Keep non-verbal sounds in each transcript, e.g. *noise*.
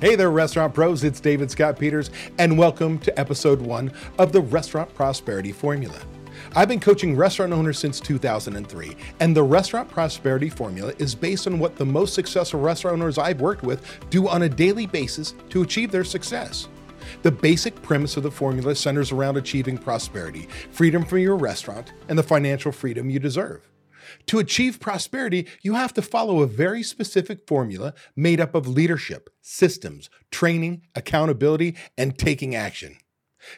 Hey there, restaurant pros. It's David Scott Peters, and welcome to episode one of the Restaurant Prosperity Formula. I've been coaching restaurant owners since 2003, and the Restaurant Prosperity Formula is based on what the most successful restaurant owners I've worked with do on a daily basis to achieve their success. The basic premise of the formula centers around achieving prosperity, freedom from your restaurant, and the financial freedom you deserve. To achieve prosperity, you have to follow a very specific formula made up of leadership, systems, training, accountability, and taking action.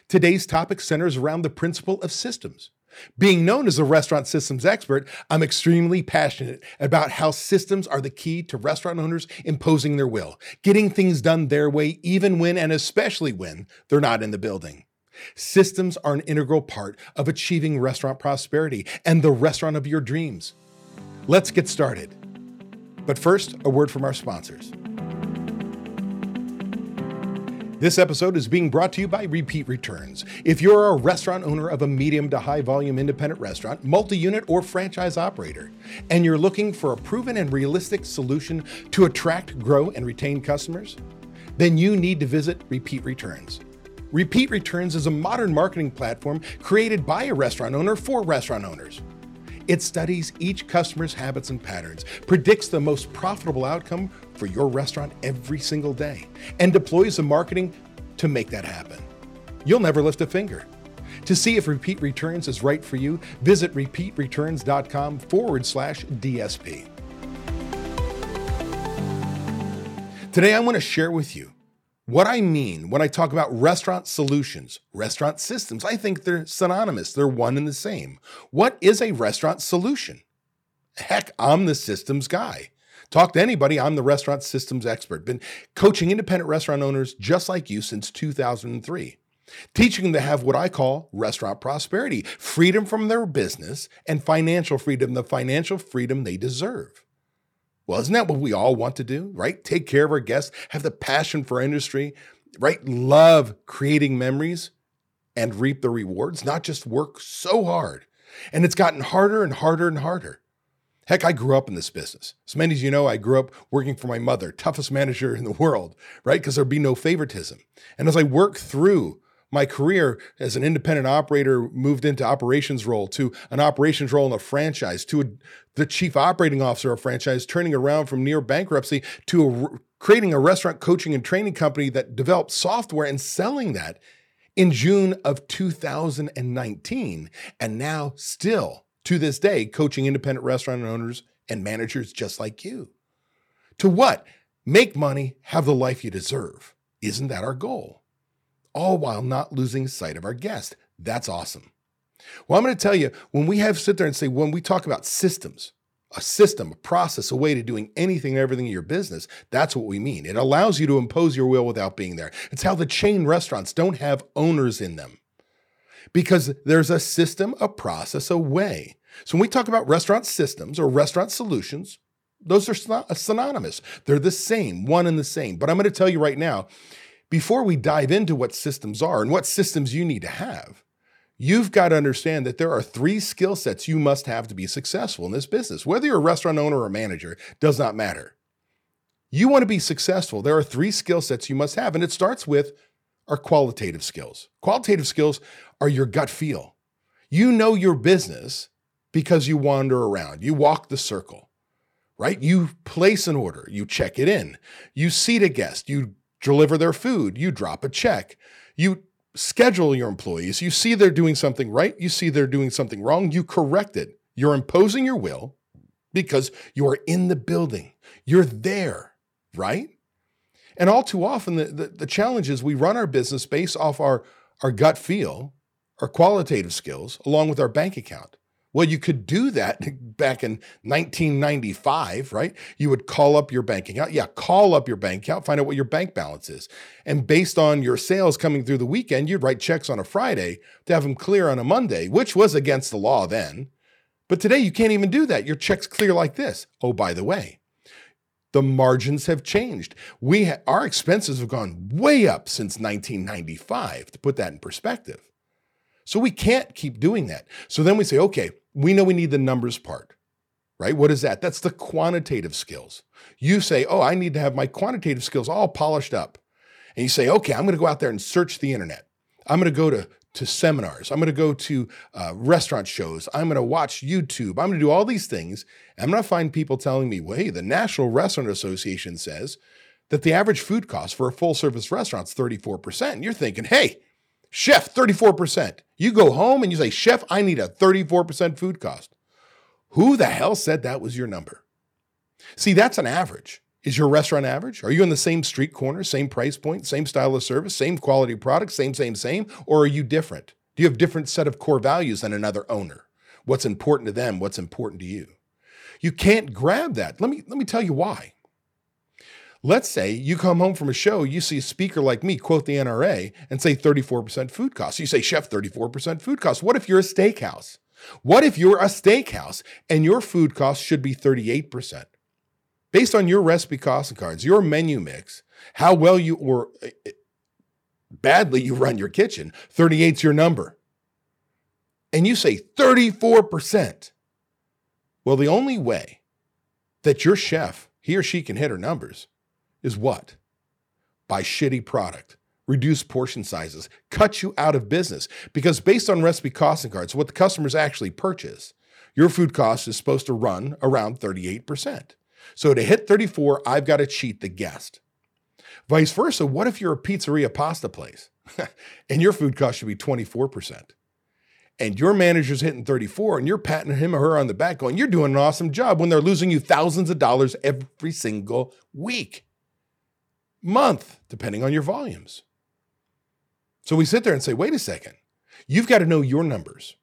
Today's topic centers around the principle of systems. Being known as a restaurant systems expert, I'm extremely passionate about how systems are the key to restaurant owners imposing their will, getting things done their way, even when and especially when they're not in the building. Systems are an integral part of achieving restaurant prosperity and the restaurant of your dreams. Let's get started. But first, a word from our sponsors. This episode is being brought to you by Repeat Returns. If you're a restaurant owner of a medium to high volume independent restaurant, multi unit, or franchise operator, and you're looking for a proven and realistic solution to attract, grow, and retain customers, then you need to visit Repeat Returns. Repeat Returns is a modern marketing platform created by a restaurant owner for restaurant owners. It studies each customer's habits and patterns, predicts the most profitable outcome for your restaurant every single day, and deploys the marketing to make that happen. You'll never lift a finger. To see if Repeat Returns is right for you, visit repeatreturns.com forward slash DSP. Today, I want to share with you what I mean when I talk about restaurant solutions, restaurant systems, I think they're synonymous. They're one and the same. What is a restaurant solution? Heck, I'm the systems guy. Talk to anybody, I'm the restaurant systems expert. Been coaching independent restaurant owners just like you since 2003. Teaching them to have what I call restaurant prosperity, freedom from their business, and financial freedom, the financial freedom they deserve. Well, isn't that what we all want to do, right? Take care of our guests, have the passion for industry, right? Love creating memories and reap the rewards, not just work so hard. And it's gotten harder and harder and harder. Heck, I grew up in this business. As many as you know, I grew up working for my mother, toughest manager in the world, right? Because there'd be no favoritism. And as I work through my career as an independent operator moved into operations role to an operations role in a franchise to a, the chief operating officer of a franchise turning around from near bankruptcy to a, creating a restaurant coaching and training company that developed software and selling that in June of 2019 and now still to this day coaching independent restaurant owners and managers just like you. To what? Make money have the life you deserve. Isn't that our goal all while not losing sight of our guest. That's awesome. Well, I'm going to tell you when we have sit there and say, when we talk about systems, a system, a process, a way to doing anything and everything in your business, that's what we mean. It allows you to impose your will without being there. It's how the chain restaurants don't have owners in them because there's a system, a process, a way. So when we talk about restaurant systems or restaurant solutions, those are synonymous. They're the same, one and the same. But I'm going to tell you right now, before we dive into what systems are and what systems you need to have, you've got to understand that there are three skill sets you must have to be successful in this business. Whether you're a restaurant owner or a manager, does not matter. You want to be successful, there are three skill sets you must have, and it starts with our qualitative skills. Qualitative skills are your gut feel. You know your business because you wander around, you walk the circle, right? You place an order, you check it in, you seat a guest, you deliver their food, you drop a check. You schedule your employees. You see they're doing something right, you see they're doing something wrong, you correct it. You're imposing your will because you are in the building. You're there, right? And all too often, the, the, the challenge is we run our business based off our, our gut feel, our qualitative skills, along with our bank account. Well, you could do that *laughs* back in 1995, right? You would call up your bank account. Yeah, call up your bank account, find out what your bank balance is. And based on your sales coming through the weekend, you'd write checks on a Friday to have them clear on a Monday, which was against the law then. But today you can't even do that. Your check's clear like this. Oh, by the way, the margins have changed. We ha- our expenses have gone way up since 1995 to put that in perspective. So we can't keep doing that. So then we say, okay, we know we need the numbers part. right? What is that? That's the quantitative skills. You say, oh, I need to have my quantitative skills all polished up. And you say, okay, I'm going to go out there and search the internet. I'm going to go to, to seminars. I'm going to go to uh, restaurant shows. I'm going to watch YouTube. I'm going to do all these things. I'm going to find people telling me, well, hey, the National Restaurant Association says that the average food cost for a full service restaurant is 34%. And you're thinking, hey, chef, 34%. You go home and you say, chef, I need a 34% food cost. Who the hell said that was your number? See, that's an average. Is your restaurant average? Are you in the same street corner, same price point, same style of service, same quality product, same, same, same? Or are you different? Do you have different set of core values than another owner? What's important to them? What's important to you? You can't grab that. Let me, let me tell you why. Let's say you come home from a show, you see a speaker like me quote the NRA and say 34% food costs. You say, Chef, 34% food costs. What if you're a steakhouse? What if you're a steakhouse and your food costs should be 38%? Based on your recipe costing cards, your menu mix, how well you or eh, eh, badly you run your kitchen, 38's your number. And you say 34%. Well, the only way that your chef, he or she can hit her numbers is what? Buy shitty product reduce portion sizes, cut you out of business. Because based on recipe costing cards, what the customers actually purchase, your food cost is supposed to run around 38%. So to hit 34, I've got to cheat the guest. Vice versa, what if you're a pizzeria pasta place *laughs* and your food cost should be 24%? And your manager's hitting 34 and you're patting him or her on the back going, You're doing an awesome job when they're losing you thousands of dollars every single week, month, depending on your volumes. So we sit there and say, wait a second, you've got to know your numbers.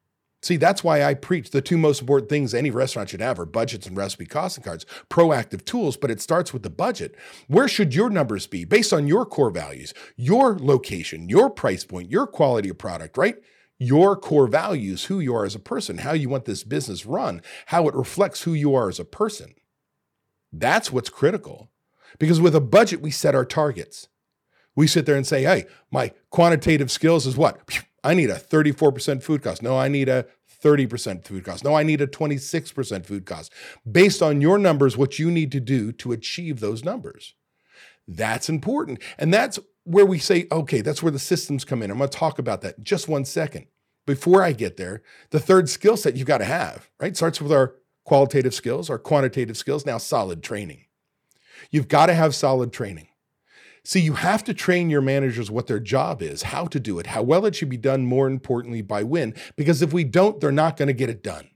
See, that's why I preach the two most important things any restaurant should have are budgets and recipe costing cards, proactive tools, but it starts with the budget. Where should your numbers be based on your core values, your location, your price point, your quality of product, right? Your core values, who you are as a person, how you want this business run, how it reflects who you are as a person. That's what's critical. Because with a budget, we set our targets. We sit there and say, hey, my quantitative skills is what? I need a 34% food cost. No, I need a 30% food cost. No, I need a 26% food cost. Based on your numbers, what you need to do to achieve those numbers. That's important. And that's where we say, okay, that's where the systems come in. I'm going to talk about that just one second. Before I get there, the third skill set you've got to have, right? Starts with our qualitative skills, our quantitative skills, now solid training. You've got to have solid training. See, you have to train your managers what their job is, how to do it, how well it should be done, more importantly, by when. Because if we don't, they're not going to get it done.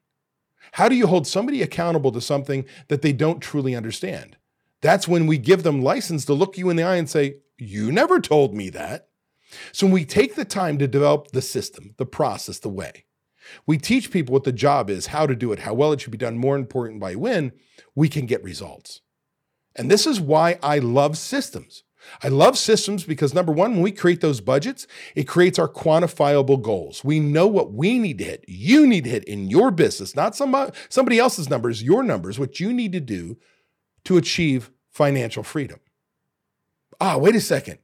How do you hold somebody accountable to something that they don't truly understand? That's when we give them license to look you in the eye and say, You never told me that. So when we take the time to develop the system, the process, the way, we teach people what the job is, how to do it, how well it should be done, more important by when, we can get results. And this is why I love systems. I love systems because number one, when we create those budgets, it creates our quantifiable goals. We know what we need to hit. You need to hit in your business, not somebody, somebody else's numbers, your numbers, what you need to do to achieve financial freedom. Ah, wait a second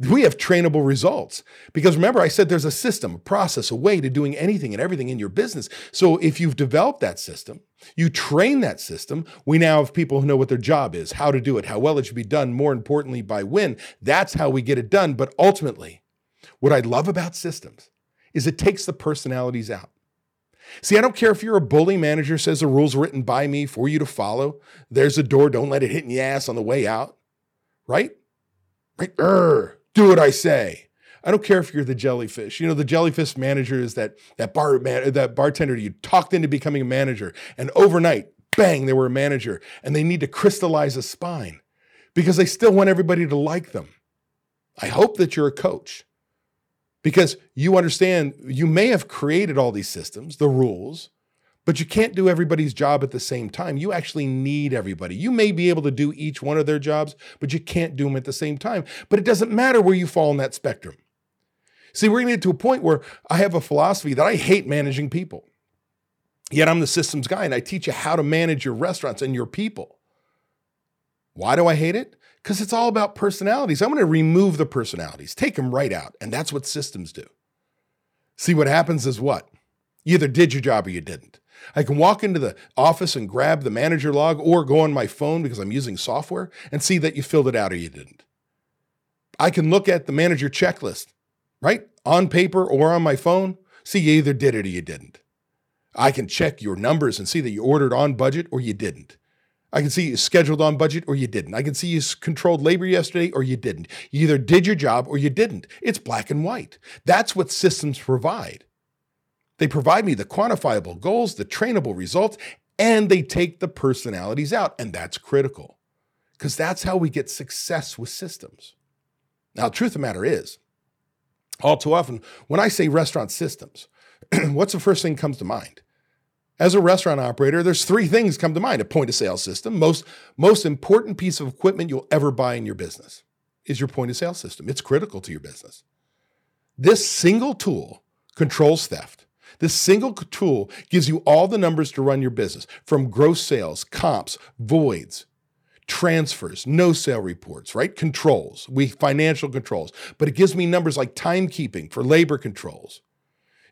we have trainable results. Because remember, I said there's a system, a process, a way to doing anything and everything in your business. So if you've developed that system, you train that system, we now have people who know what their job is, how to do it, how well it should be done, more importantly, by when. That's how we get it done. But ultimately, what I love about systems is it takes the personalities out. See, I don't care if you're a bully manager says the rules written by me for you to follow. There's a door, don't let it hit in the ass on the way out. Right? Right? Urgh do what I say. I don't care if you're the jellyfish. You know, the jellyfish manager is that that bar man, that bartender you talked into becoming a manager, and overnight, bang, they were a manager, and they need to crystallize a spine because they still want everybody to like them. I hope that you're a coach because you understand you may have created all these systems, the rules, but you can't do everybody's job at the same time. You actually need everybody. You may be able to do each one of their jobs, but you can't do them at the same time. But it doesn't matter where you fall in that spectrum. See, we're going to get to a point where I have a philosophy that I hate managing people. Yet I'm the systems guy and I teach you how to manage your restaurants and your people. Why do I hate it? Because it's all about personalities. I'm going to remove the personalities, take them right out. And that's what systems do. See, what happens is what? You either did your job or you didn't. I can walk into the office and grab the manager log or go on my phone because I'm using software and see that you filled it out or you didn't. I can look at the manager checklist, right? On paper or on my phone, see you either did it or you didn't. I can check your numbers and see that you ordered on budget or you didn't. I can see you scheduled on budget or you didn't. I can see you controlled labor yesterday or you didn't. You either did your job or you didn't. It's black and white. That's what systems provide. They provide me the quantifiable goals, the trainable results, and they take the personalities out. And that's critical because that's how we get success with systems. Now, truth of the matter is, all too often, when I say restaurant systems, *clears throat* what's the first thing that comes to mind? As a restaurant operator, there's three things come to mind. A point of sale system, most, most important piece of equipment you'll ever buy in your business is your point of sale system. It's critical to your business. This single tool controls theft. This single tool gives you all the numbers to run your business from gross sales, comps, voids, transfers, no sale reports, right? Controls, we financial controls, but it gives me numbers like timekeeping for labor controls,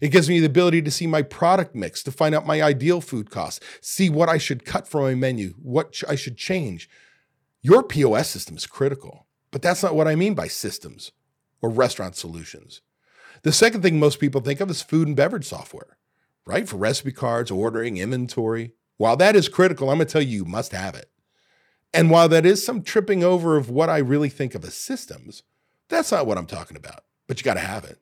it gives me the ability to see my product mix, to find out my ideal food costs, see what I should cut from my menu, what I should change. Your POS system is critical, but that's not what I mean by systems or restaurant solutions. The second thing most people think of is food and beverage software, right? For recipe cards, ordering, inventory. While that is critical, I'm going to tell you, you must have it. And while that is some tripping over of what I really think of as systems, that's not what I'm talking about, but you got to have it.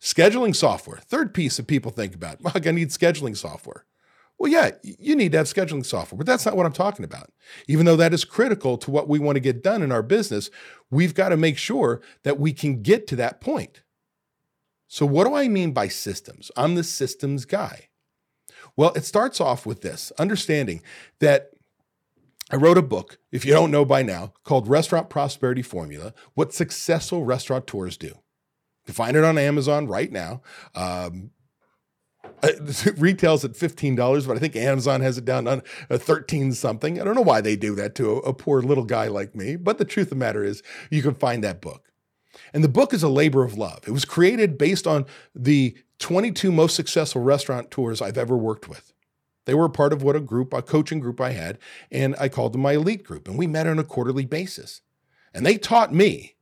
Scheduling software. Third piece that people think about. *laughs* Well, I need scheduling software. Well, yeah, you need to have scheduling software, but that's not what I'm talking about. Even though that is critical to what we want to get done in our business, we've got to make sure that we can get to that point. So, what do I mean by systems? I'm the systems guy. Well, it starts off with this understanding that I wrote a book, if you don't know by now, called Restaurant Prosperity Formula What Successful Restaurateurs Do You can find it on Amazon right now. Um, *laughs* it retails at $15, but I think Amazon has it down on uh, 13 something. I don't know why they do that to a, a poor little guy like me, but the truth of the matter is you can find that book. And the book is a labor of love. It was created based on the 22 most successful restaurateurs I've ever worked with. They were part of what a group, a coaching group I had, and I called them my elite group. And we met on a quarterly basis. And they taught me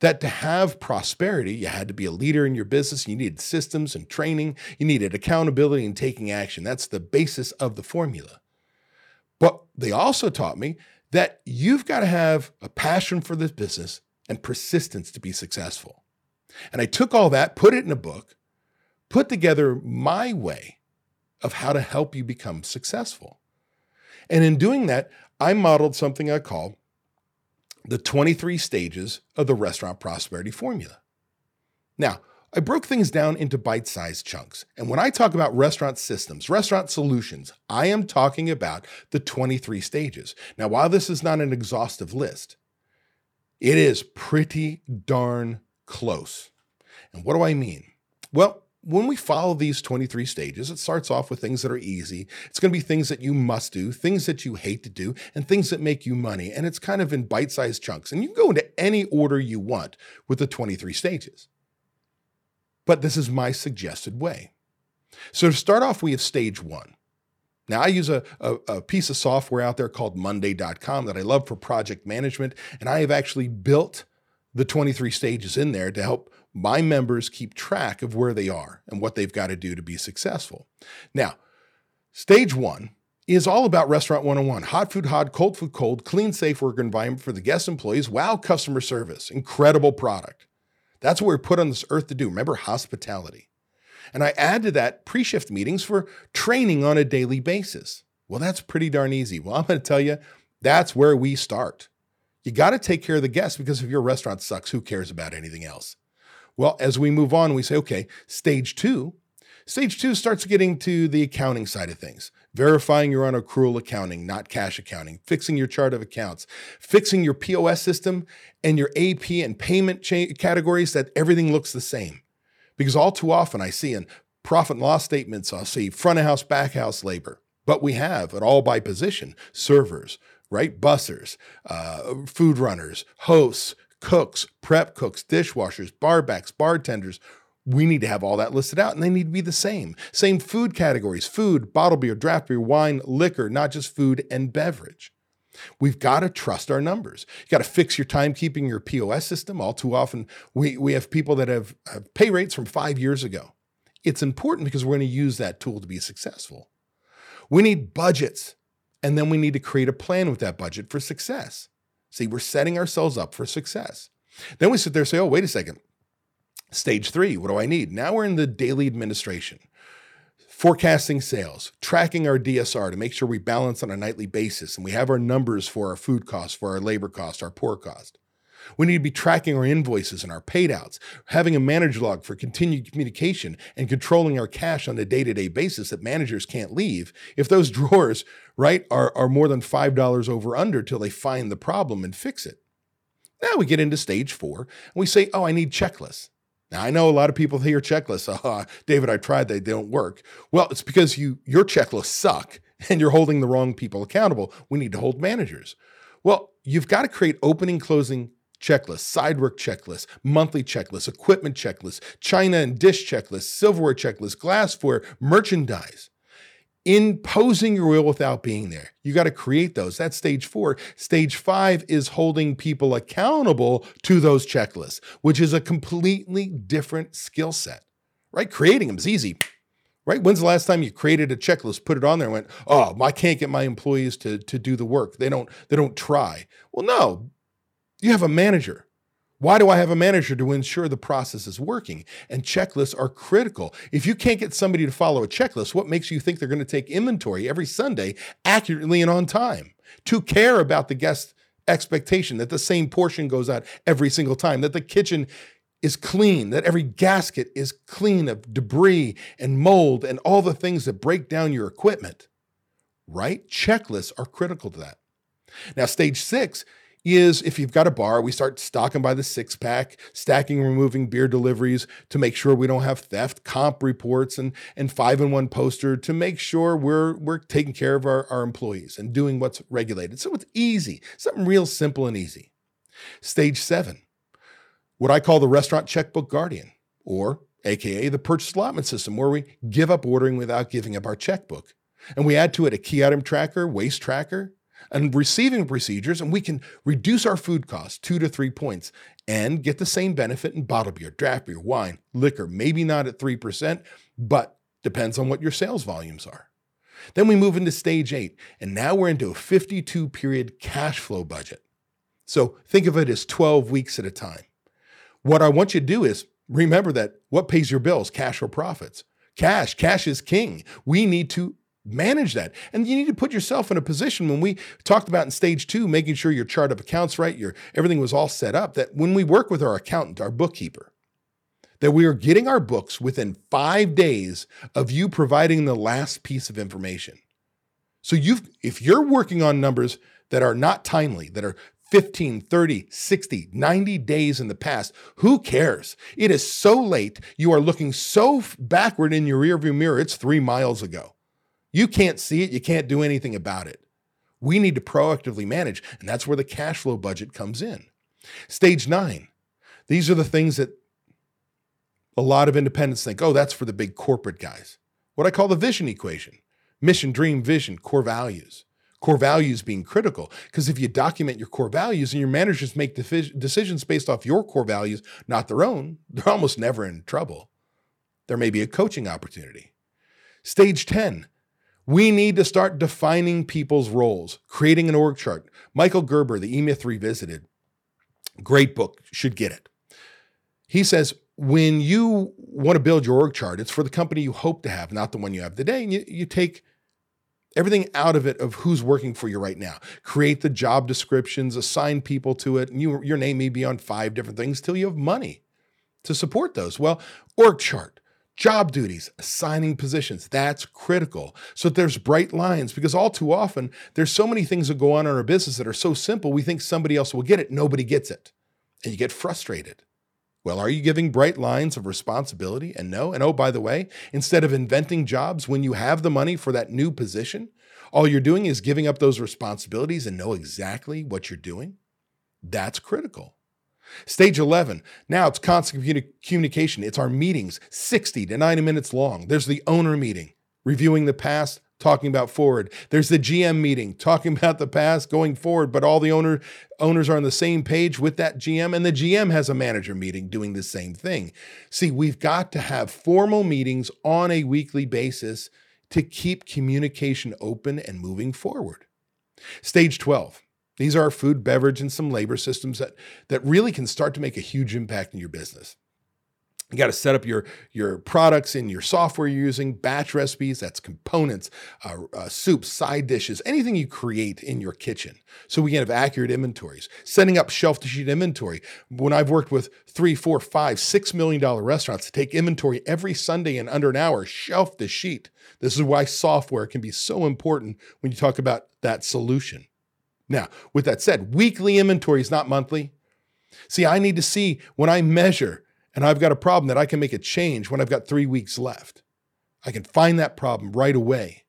that to have prosperity, you had to be a leader in your business. You needed systems and training. You needed accountability and taking action. That's the basis of the formula. But they also taught me that you've got to have a passion for this business and persistence to be successful. And I took all that, put it in a book, put together my way of how to help you become successful. And in doing that, I modeled something I call the 23 stages of the restaurant prosperity formula. Now, I broke things down into bite sized chunks. And when I talk about restaurant systems, restaurant solutions, I am talking about the 23 stages. Now, while this is not an exhaustive list, it is pretty darn close. And what do I mean? Well, when we follow these 23 stages, it starts off with things that are easy. It's going to be things that you must do, things that you hate to do, and things that make you money. And it's kind of in bite sized chunks. And you can go into any order you want with the 23 stages. But this is my suggested way. So to start off, we have stage one. Now, I use a, a, a, piece of software out there called Monday.com that I love for project management. And I have actually built the 23 stages in there to help my members keep track of where they are and what they've got to do to be successful. Now, stage one is all about Restaurant 101 hot food hot, cold food cold, clean, safe work environment for the guest employees, wow customer service, incredible product. That's what we're put on this earth to do. Remember, hospitality. And I add to that pre shift meetings for training on a daily basis. Well, that's pretty darn easy. Well, *laughs* I'm going to tell you, that's where we start. You got to take care of the guests because if your restaurant sucks, who cares about anything else? Well, as we move on, we say, okay, stage two. Stage two starts getting to the accounting side of things, verifying you're on accrual accounting, not cash accounting, fixing your chart of accounts, fixing your POS system and your AP and payment cha- categories that everything looks the same. Because all too often I see in profit and loss statements, I'll see front of house, back house labor, but we have it all by position servers, right? Bussers, uh, food runners, hosts, cooks, prep cooks, dishwashers, barbacks, bartenders, we need to have all that listed out and they need to be the same. Same food categories food, bottled beer, draft beer, wine, liquor, not just food and beverage. We've got to trust our numbers. You got to fix your timekeeping, your POS system. All too often, we, we have people that have, have pay rates from five years ago. It's important because we're going to use that tool to be successful. We need budgets, and then we need to create a plan with that budget for success. See, we're setting ourselves up for success. Then we sit there and say, oh, wait a second. Stage three, what do I need? Now we're in the daily administration, forecasting sales, tracking our DSR to make sure we balance on a nightly basis and we have our numbers for our food costs, for our labor cost, our pour cost. We need to be tracking our invoices and our paydouts, having a manager log for continued communication, and controlling our cash on a day to day basis that managers can't leave if those *laughs* drawers, right, are, are more than $5 over under till they find the problem and fix it. Now we get into stage four and we say, oh, I need checklists. Now I know a lot of people hear checklists. Oh, David, I tried, they don't work. Well, it's because you your checklists suck *laughs* and you're holding the wrong people accountable. We need to hold managers. Well, you've got to create opening, closing checklists, side work checklists, monthly checklists, equipment checklists, china and dish checklists, silverware checklists, glassware, merchandise imposing your will without being there. You got to create those. That's stage four. Stage five is holding people accountable to those checklists, which is a completely different skill set, right? Creating them is easy. Right? When's the last time you created a checklist, put it on there, and went, "Oh, I can't get my employees to to do the work. They don't they don't try." Well, no, you have a manager why do I have a manager to ensure the process is working? And checklists are critical. If you can't get somebody to follow a checklist, what makes you think they're going to take inventory every Sunday accurately and on time? To care about the guest expectation that the same portion goes out every single time, that the kitchen is clean, that every gasket is clean of debris and mold and all the things that break down your equipment, right? Checklists are critical to that. Now, stage six is if you've got a bar, we start stocking by the six pack, stacking removing beer deliveries to make sure we don't have theft, comp reports, and, and five in one poster to make sure we're, we're taking care of our, our employees and doing what's regulated. So it's easy, something real simple and easy. Stage seven, what I call the restaurant checkbook guardian, or AKA the purchase allotment system, where we give up ordering without giving up our checkbook. And we add to it a key item tracker, waste tracker, and receiving procedures, and we can reduce our food costs two to three points and get the same benefit in bottled beer, draft beer, wine, liquor, maybe not at 3%, but depends on what your sales volumes are. Then we move into stage eight, and now we're into a 52 period cash flow budget. So think of it as 12 weeks at a time. What I want you to do is remember that what pays your bills, cash or profits? Cash, cash is king. We need to manage that. And you need to put yourself in a position when we talked about in stage two, making sure your chart of accounts right, your everything was all set up, that when we work with our accountant, our bookkeeper, that we are getting our books within five days of you providing the last piece of information. So you've if you're working on numbers that are not timely, that are 15, 30, 60, 90 days in the past. Who cares? It is so late. You are looking so backward in your rearview mirror. It's three miles ago. You can't see it, you can't do anything about it. We need to proactively manage, and that's where the cash flow budget comes in. Stage nine, these are the things that a lot of independents think, oh, that's for the big corporate guys. What I call the vision equation mission, dream, vision, core values. Core values being critical, because if you document your core values and your managers make decisions based off your core values, not their own, they're almost never in trouble. There may be a coaching opportunity. Stage 10, we need to start defining people's roles, creating an org chart. Michael Gerber, the E Myth Revisited, great book, should get it. He says, when you want to build your org chart, it's for the company you hope to have, not the one you have today. And you, you take everything out of it of who's working for you right now. Create the job descriptions, assign people to it, and you, your name may be on five different things till you have money to support those. Well, org chart Job duties, assigning positions, that's critical. So there's bright lines because all too often there's so many things that go on in our business that are so simple, we think somebody else will get it, nobody gets it. And you get frustrated. Well, are you giving bright lines of responsibility and no? And oh, by the way, instead of inventing jobs when you have the money for that new position, all you're doing is giving up those responsibilities and know exactly what you're doing? That's critical. Stage 11, now it's constant communication. It's our meetings, 60 to 90 minutes long. There's the owner meeting, reviewing the past, talking about forward. There's the GM meeting, talking *laughs* about the past, going forward, but all the owner owners are on the same page with that GM and the GM has a manager meeting doing the same thing. See, we've got to have formal meetings on a weekly basis to keep communication open and moving forward. Stage 12. These are food, beverage, and some labor systems that, that really can start to make a huge impact in your business. You got to set up your, your products in your software you're using, batch recipes, that's components, uh, uh, soups, side dishes, anything you create in your kitchen. So we can have accurate inventories. Setting up shelf to sheet inventory. When I've worked with three, four, five, six million dollar restaurants to take inventory every Sunday in under an hour, shelf to sheet. This is why software can be so important when you talk about that solution. Now, with that said, weekly inventory is not monthly. See, I need to see when I measure and I've got a problem that I can make a change when I've got three weeks left. I can find that problem right away.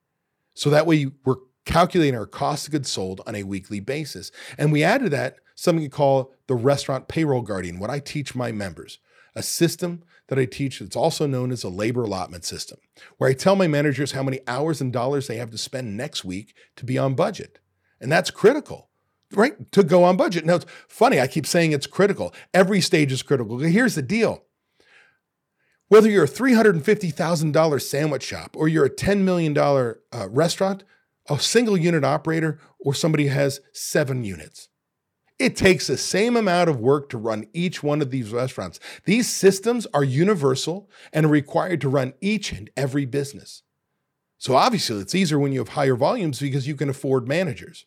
So that way we're calculating our cost of goods sold on a weekly basis. And we add to that something we call the restaurant payroll guardian, what I teach my members, a system that I teach that's also known as a labor allotment system, where I tell my managers how many hours and dollars they have to spend next week to be on budget. And that's critical right? To go on budget. Now, it's funny, I keep saying it's critical. Every stage is critical. Here's the deal whether you're a $350,000 sandwich shop or you're a $10 million uh, restaurant, a single unit operator, or somebody has seven units. It takes the same amount of work to run each one of these restaurants. These systems are universal and required to run each and every business. So obviously, it's easier when you have higher volumes because you can afford managers.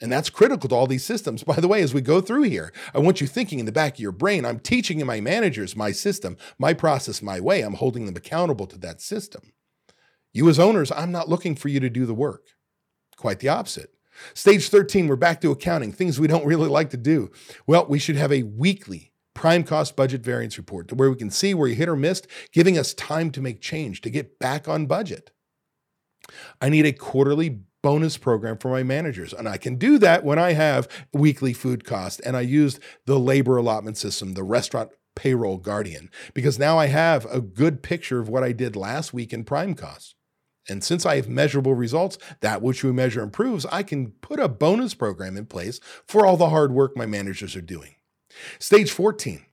And that's critical to all these systems. By the way, as we go through here, I want you thinking in the back of your brain, I'm teaching my managers my system, my process, my way. I'm holding them accountable to that system. You, as owners, I'm not looking for you to do the work. Quite the opposite. Stage 13, we're back to accounting, things we don't really like to do. Well, we should have a weekly prime cost budget variance report where we can see where you hit or missed, giving us time to make change, to get back on budget. I need a quarterly bonus program for my managers. And I can do that when I have weekly food cost and I used the labor allotment system, the restaurant payroll guardian, because now I have a good picture of what I did last week in prime cost. And since I have measurable results, that which we measure improves, I can put a bonus program in place for all the hard work my managers are doing. Stage 14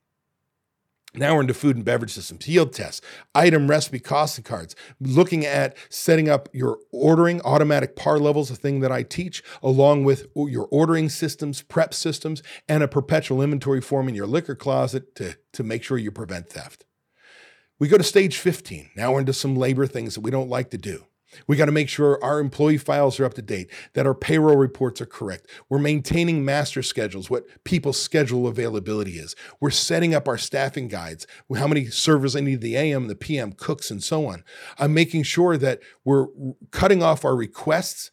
now we're into food and beverage systems, yield tests, item recipe costing cards, looking at setting up your ordering, automatic par levels, a thing that I teach, along with your ordering systems, prep systems, and a perpetual inventory form in your liquor closet to, to make sure you prevent theft. We go to stage 15. Now we're into some labor things that we don't like to do. We got to make sure our employee files are up to date, that our payroll reports are correct. We're maintaining master schedules, what people's schedule availability is. We're setting up our staffing guides, how many servers I need the AM, the PM, cooks, and so on. I'm making sure that we're cutting off our requests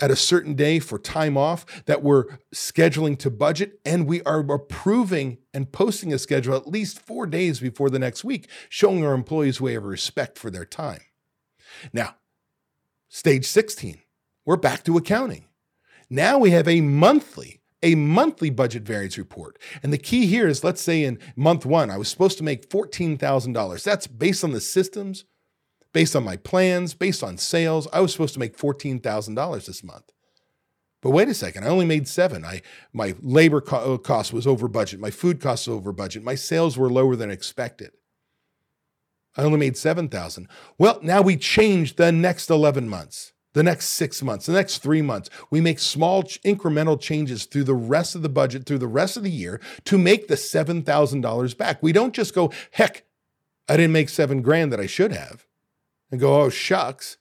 at a certain day for time off, that we're scheduling to budget, and we are approving and posting a schedule at least four days before the next week, showing our employees we have respect for their time. Now, Stage 16, we're back to accounting. Now we have a monthly, a monthly budget variance report. And the key here is let's say in month one, I was supposed to make $14,000. That's based on the systems, based on my plans, based on sales. I was supposed to make $14,000 this month. But wait a second, I only made seven. I my labor co- uh, cost was over budget, my food costs over budget, my sales were lower than expected. I only made 7,000. Well, now we change the next 11 months, the next six months, the next three months. We make small incremental changes through the rest of the budget, through the rest of the year to make the $7,000 back. We don't just go, heck, I didn't make seven grand that I should have and go, oh, shucks.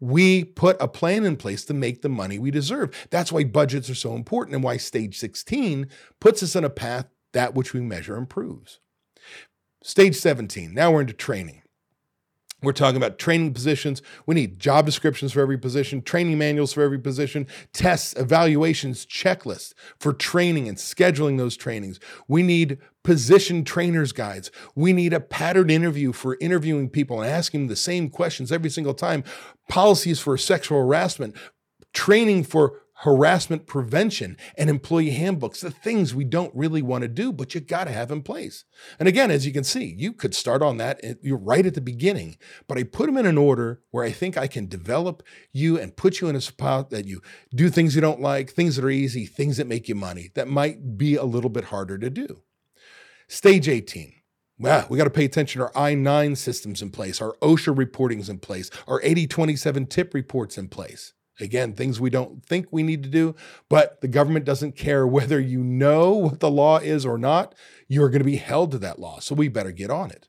We put a plan in place to make the money we deserve. That's why budgets are so important and why stage 16 puts us on a path that which we measure improves. Stage 17, now we're into training. We're talking about training positions. We need job descriptions for every position, training manuals for every position, tests, evaluations, checklists for training and scheduling those trainings. We need position trainers guides. We need a patterned interview for interviewing people and asking the same questions every single time. Policies for sexual harassment, training for harassment prevention and employee handbooks, the things we don't really want to do, but you got to have in place. And again, as you can see, you could start on that. You're right at the beginning, but I put them in an order where I think I can develop you and put you in a spot that you do things you don't like, things that are easy, things that make you money that might be a little bit harder to do. Stage 18. Well, we got to pay attention to our I 9 systems in place, our OSHA reporting's in place, our 8027 tip reports in place. Again, things we don't think we need to do, but the government doesn't care whether you know what the law is or not. You're going to be held to that law. So we better get on it.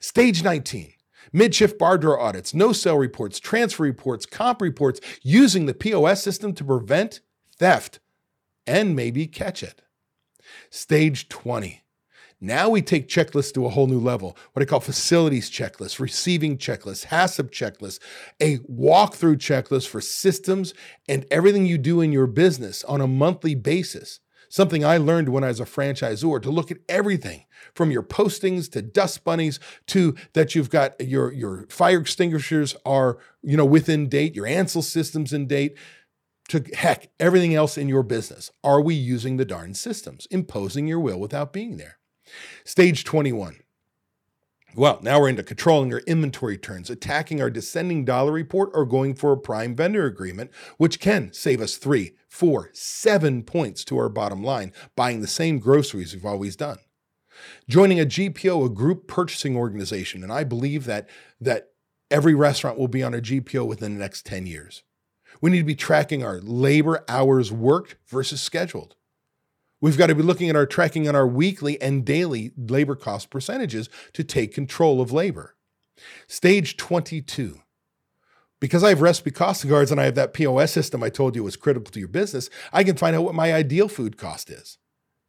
Stage 19 mid shift bar drawer audits, no sale reports, transfer reports, comp reports, using the POS system to prevent theft and maybe catch it. Stage 20 now we take checklists to a whole new level. What I call facilities checklists, receiving checklists, HACCP checklists, a walkthrough checklist for systems and everything you do in your business on a monthly basis. Something I learned when I was a franchisor to look at everything from your postings to dust bunnies to that you've got your, your fire extinguishers are, you know, within date, your Ansul systems in date, to heck, everything else in your business. Are we using the darn systems, imposing your will without being there? Stage 21. Well, now we're into controlling our inventory turns, attacking our descending dollar report, or going for a prime vendor agreement, which can save us three, four, seven points to our bottom line, buying the same groceries we've always done. Joining a GPO, a group purchasing organization, and I believe that, that every restaurant will be on a GPO within the next 10 years. We need to be tracking our labor hours worked versus scheduled. We've got to be looking at our tracking on our weekly and daily labor cost percentages to take control of labor. Stage 22. Because I have recipe costing cards and I have that POS system I told you was critical to your business, I can find out what my ideal food cost is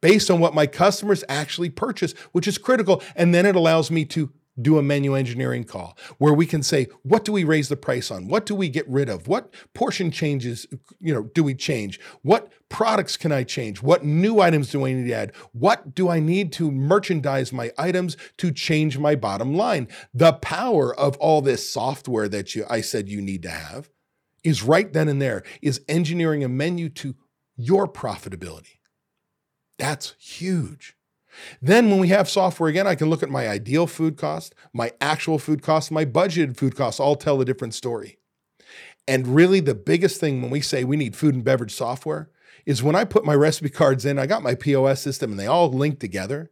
based on what my customers actually purchase, which is critical. And then it allows me to do a menu engineering call where we can say, what do we raise the price on? What do we get rid of? What portion changes, you know, do we change? What products can I change? What new items do I need to add? What do I need to merchandise my items to change my bottom line? The power of all this software that you I said you need to have is right then and there is engineering a menu to your profitability. That's huge. Then, when we have software again, I can look at my ideal food cost, my actual food cost, my budgeted food costs, all tell a different story. And really, the biggest thing when we say we need food and beverage software is when I put my recipe cards in, I got my POS system and they all link together.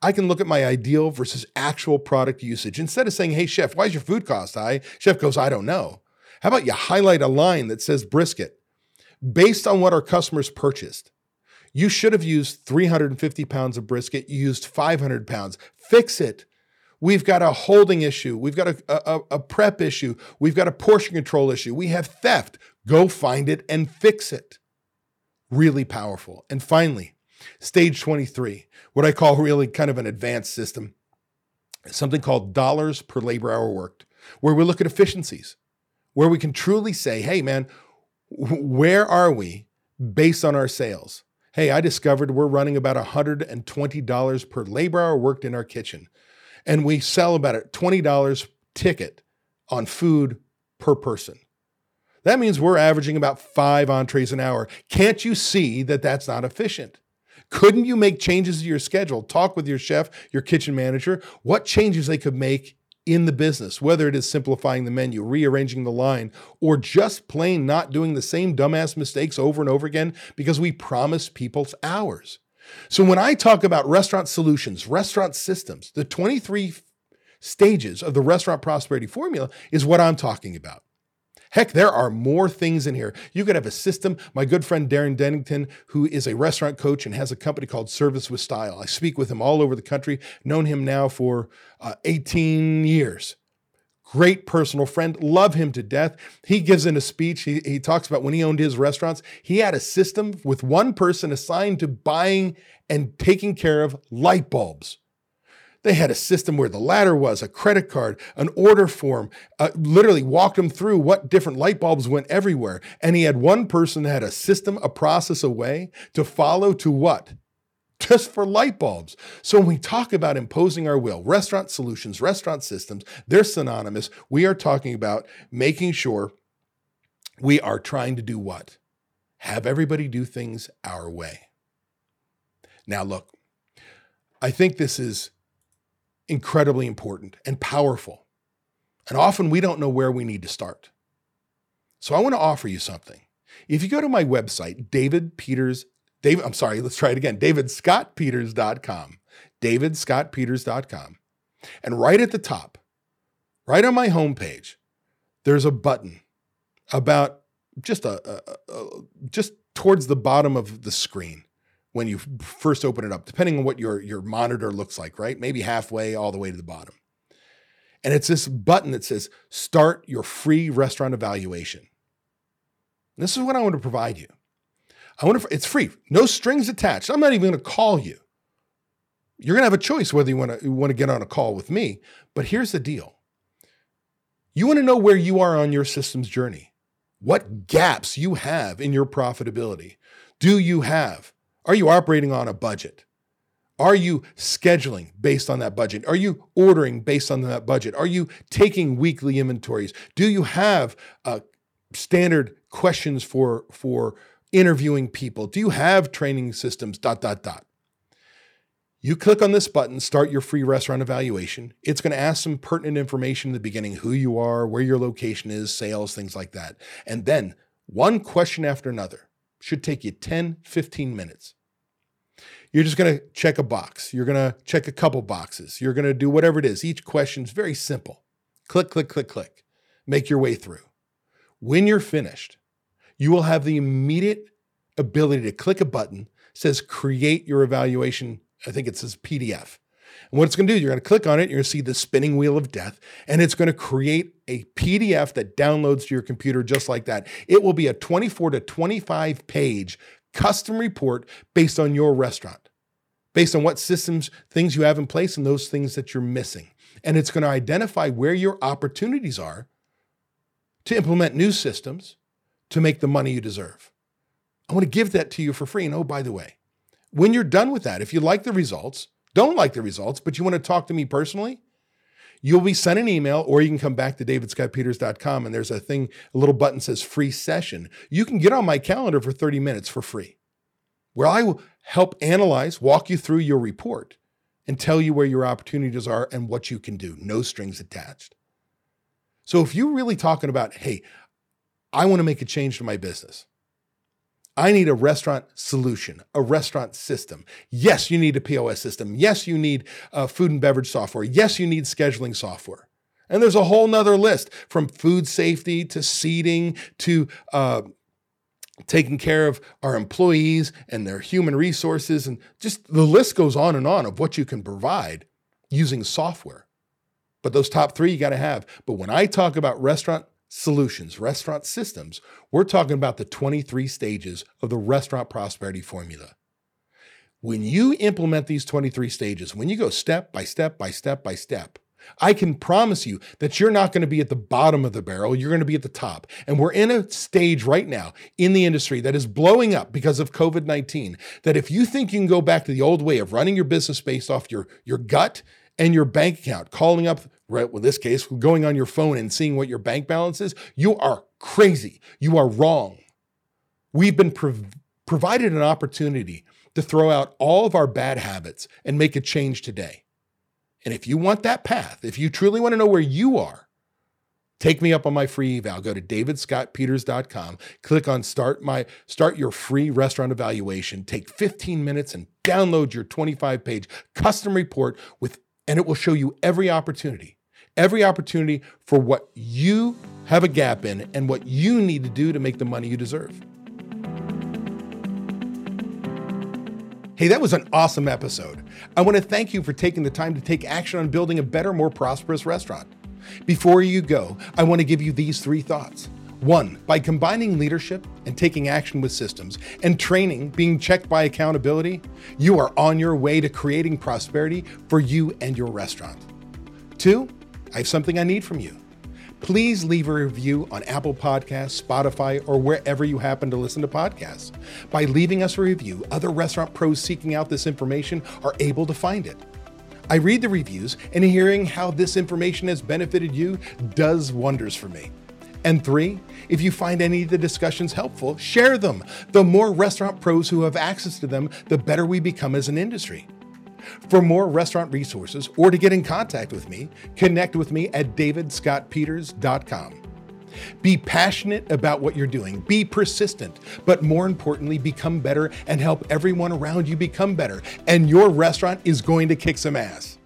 I can look at my ideal versus actual product usage. Instead of saying, hey, chef, why is your food cost high? Chef goes, I don't know. How about you highlight a line that says brisket based on what our customers purchased? You should have used 350 pounds of brisket. You used 500 pounds. Fix it. We've got a holding issue. We've got a, a, a, prep issue. We've got a portion control issue. We have theft. Go find it and fix it. Really powerful. And finally, stage 23, what I call really kind of an advanced system, something called dollars per labor hour worked, where we look at efficiencies, where we can truly say, hey, man, where are we based on our sales? Hey, I discovered we're running about $120 per labor hour worked in our kitchen. And we sell about a $20 ticket on food per person. That means we're averaging about five entrees an hour. Can't you see that that's not efficient? Couldn't you make changes to your schedule? Talk with your chef, your kitchen manager, what changes they could make in the business, whether it is simplifying the menu, rearranging the line, or just plain not doing the same dumbass mistakes over and over again because we promise people's hours. So when I talk about restaurant solutions, restaurant systems, the 23 stages of the restaurant prosperity formula is what I'm talking about. Heck, there are more things in here. You could have a system. My good friend Darren Dennington, who is a restaurant coach and has a company called Service with Style. I speak with him all over the country, known him now for uh, 18 years. Great personal friend, love him to death. He gives in a speech. He, he talks about when he owned his restaurants, he had a system with one person assigned to buying and taking care of light bulbs. They had a system where the ladder was, a credit card, an order form, uh, literally walked him through what different light bulbs went everywhere. And he had one person that had a system, a process, a way to follow to what? Just for light bulbs. So when we talk about imposing our will, restaurant solutions, restaurant systems, they're synonymous. We are talking about making sure we are trying to do what? have everybody do things our way. Now, look, I think this is incredibly important and powerful. And often we don't know where we need to start. So I want to offer you something. If you go to my website, David Peters, David, I'm sorry, let's try it again, davidscottpeters.com, davidscottpeters.com. And right at the top, right on my homepage, there's a button about just a, a, a, just towards the bottom of the screen when you first open it up, depending on what your your monitor looks like, right? Maybe halfway all the way to the bottom. And it's this button that says start your free restaurant evaluation. And this is what I want to provide you. I want to, it's free, no strings attached. I'm not even going to call you. You're going to have a choice whether you want to, you want to get on a call with me. But here's the deal you want to know where you are on your systems journey, what gaps you have in your profitability. Do you have? Are you operating on a budget? Are you scheduling based on that budget? Are you ordering based on that budget? Are you taking weekly inventories? Do you have uh, standard questions for, for interviewing people? Do you have training systems? Dot, dot, dot. You click on this button, start your free restaurant evaluation. It's going to ask some pertinent information in the beginning who you are, where your location is, sales, things like that. And then one question after another should take you 10, 15 minutes. You're just going to check a box. You're going to check a couple boxes. You're going to do whatever it is. Each question is very simple. Click, click, click, click. Make your way through. When you're finished, you will have the immediate ability to click a button says create your evaluation I think it says PDF. And what it's going to do, you're going to click on it, you're going to see the spinning wheel of death, and it's going to create a PDF that downloads to your computer just like that. It will be a 24 to 25 page custom report based on your restaurant, based on what systems, things you have in place, and those things that you're missing. And it's going to identify where your opportunities are to implement new systems to make the money you deserve. I want to give that to you for free. And oh, by the way, when you're done with that, if you like the results, don't like the results, but you want to talk to me personally, you'll be sent an email or you can come back to davidscottpeters.com and there's a thing, a little button says free session. You can get on my calendar for 30 minutes for free, where I will help analyze, walk you through your report and tell you where your opportunities are and what you can do. No strings attached. So if you're really talking about, hey, I want to make a change to my business. I need a restaurant solution, a restaurant system. Yes, you need a POS system. Yes, you need uh, food and beverage software. Yes, you need scheduling software. And there's a whole nother list from food safety to seating to uh, taking care of our employees and their human resources. And just the list goes on and on of what you can provide using software. But those top three you got to have. But when I talk about restaurant solutions, restaurant systems, we're talking about the 23 stages of the restaurant prosperity formula. When you implement these 23 stages, when you go step by step by step by step, I can promise you that you're not going to be at the bottom of the barrel. You're going to be at the top. And we're in a stage right now in the industry that is blowing up because of COVID 19. That if you think you can go back to the old way of running your business based off your, your gut and your bank account, calling up right? Well, this case, going on your phone and seeing what your bank balance is, you are crazy. You are wrong. We've been prov- provided an opportunity to throw out all of our bad habits and make a change today. And if you want that path, if you truly want to know where you are, take me up on my free eval. Go to davidscottpeters.com, click on start my start your free restaurant evaluation. Take 15 minutes and download your 25 page custom report with and it will show you every opportunity every opportunity for what you have a gap in and what you need to do to make the money you deserve. Hey, that was an awesome episode. I want to thank you for taking the time to take action on building a better, more prosperous restaurant. Before you go, I want to give you these three thoughts. One, by combining leadership and taking action with systems and training being checked by accountability, you are on your way to creating prosperity for you and your restaurant. Two, I have something I need from you. Please leave a review on Apple Podcasts, Spotify, or wherever you happen to listen to podcasts. By leaving us a review, other restaurant pros seeking out this information are able to find it. I read the reviews, and hearing how this information has benefited you does wonders for me. And three, if you find any of the discussions helpful, share them. The more restaurant pros who have access to them, the better we become as an industry. For more restaurant resources or to get in contact with me, connect with me at davidscottpeters.com. Be passionate about what you're doing, be persistent, but more importantly, become better and help everyone around you become better. And your restaurant is going to kick some ass.